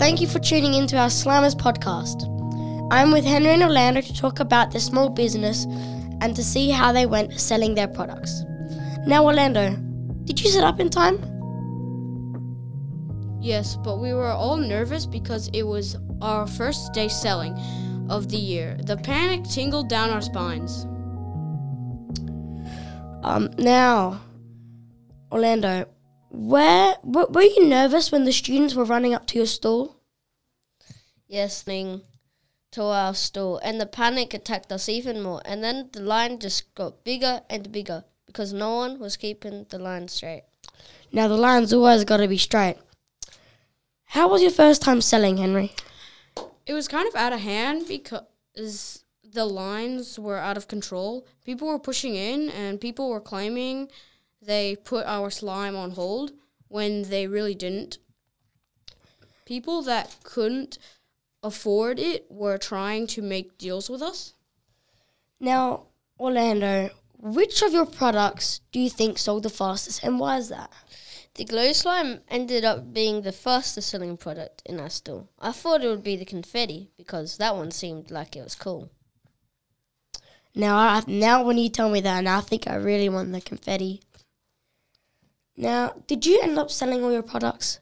for tuning into our Slammers podcast. I'm with Henry and Orlando to talk about their small business and to see how they went selling their products. Now, Orlando, did you set up in time? Yes, but we were all nervous because it was our first day selling of the year. The panic tingled down our spines. Um, now, Orlando, where w- were you nervous when the students were running up to your stall? Yes, Ning, to our stall, and the panic attacked us even more. And then the line just got bigger and bigger because no one was keeping the line straight. Now, the line's always got to be straight. How was your first time selling, Henry? It was kind of out of hand because the lines were out of control. People were pushing in, and people were claiming they put our slime on hold when they really didn't. People that couldn't afford it were trying to make deals with us. Now, Orlando, which of your products do you think sold the fastest and why is that? The glow slime ended up being the fastest selling product in our store. I thought it would be the confetti because that one seemed like it was cool. Now, I, now when you tell me that, now I think I really want the confetti. Now, did you end up selling all your products?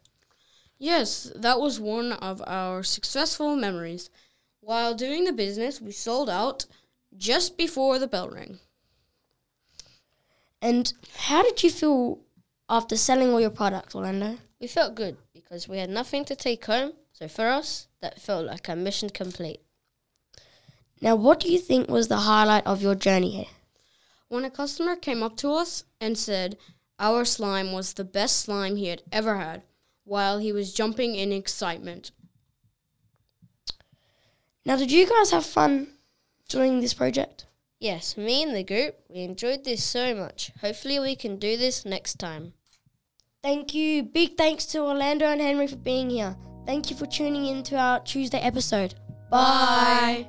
Yes, that was one of our successful memories. While doing the business, we sold out just before the bell rang. And how did you feel after selling all your products, Orlando? We felt good because we had nothing to take home, so for us, that felt like a mission complete. Now, what do you think was the highlight of your journey here? When a customer came up to us and said our slime was the best slime he had ever had, while he was jumping in excitement. Now, did you guys have fun doing this project? Yes, me and the group, we enjoyed this so much. Hopefully, we can do this next time. Thank you. Big thanks to Orlando and Henry for being here. Thank you for tuning in to our Tuesday episode. Bye.